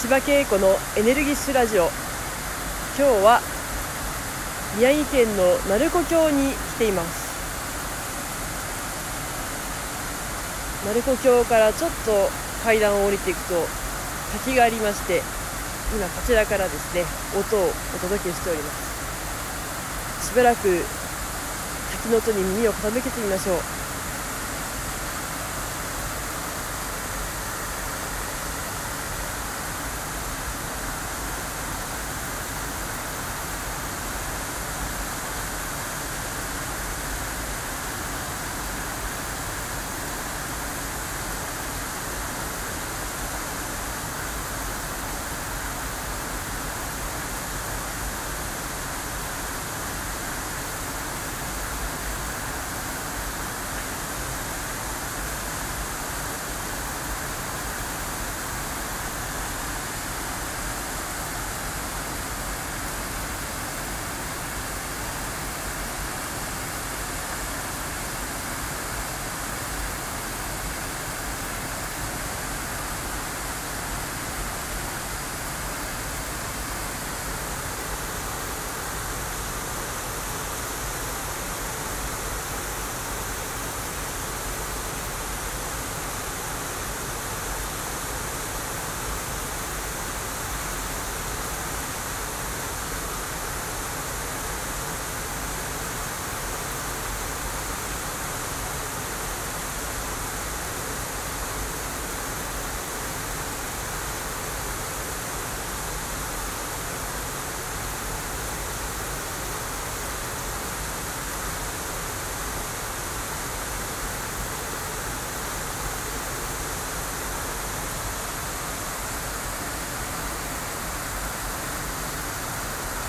千葉恵子のエネルギッシュラジオ。今日は宮城県の鳴子峡に来ています。鳴子峡からちょっと階段を降りていくと滝がありまして今こちらからですね音をお届けしております。しばらく滝の音に耳を傾けてみましょう。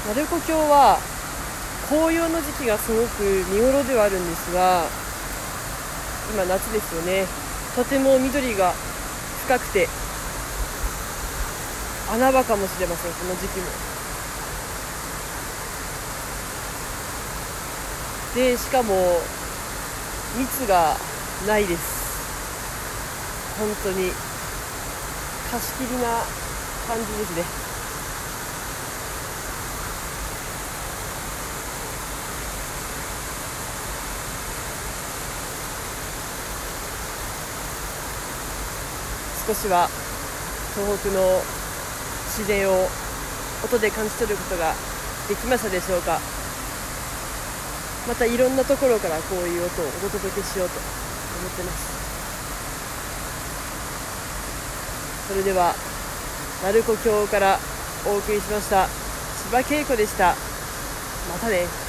鳴子峡は紅葉の時期がすごく見頃ではあるんですが今夏ですよね。とても緑が深くて穴場かもしれませんこの時期も。でしかも蜜がないです。本当に貸し切りな感じですね。少しは東北の自然を音で感じ取ることができましたでしょうか。またいろんなところからこういう音をお届けしようと思ってます。それでは鳴子峡からお送りしました。千葉恵子でした。またね。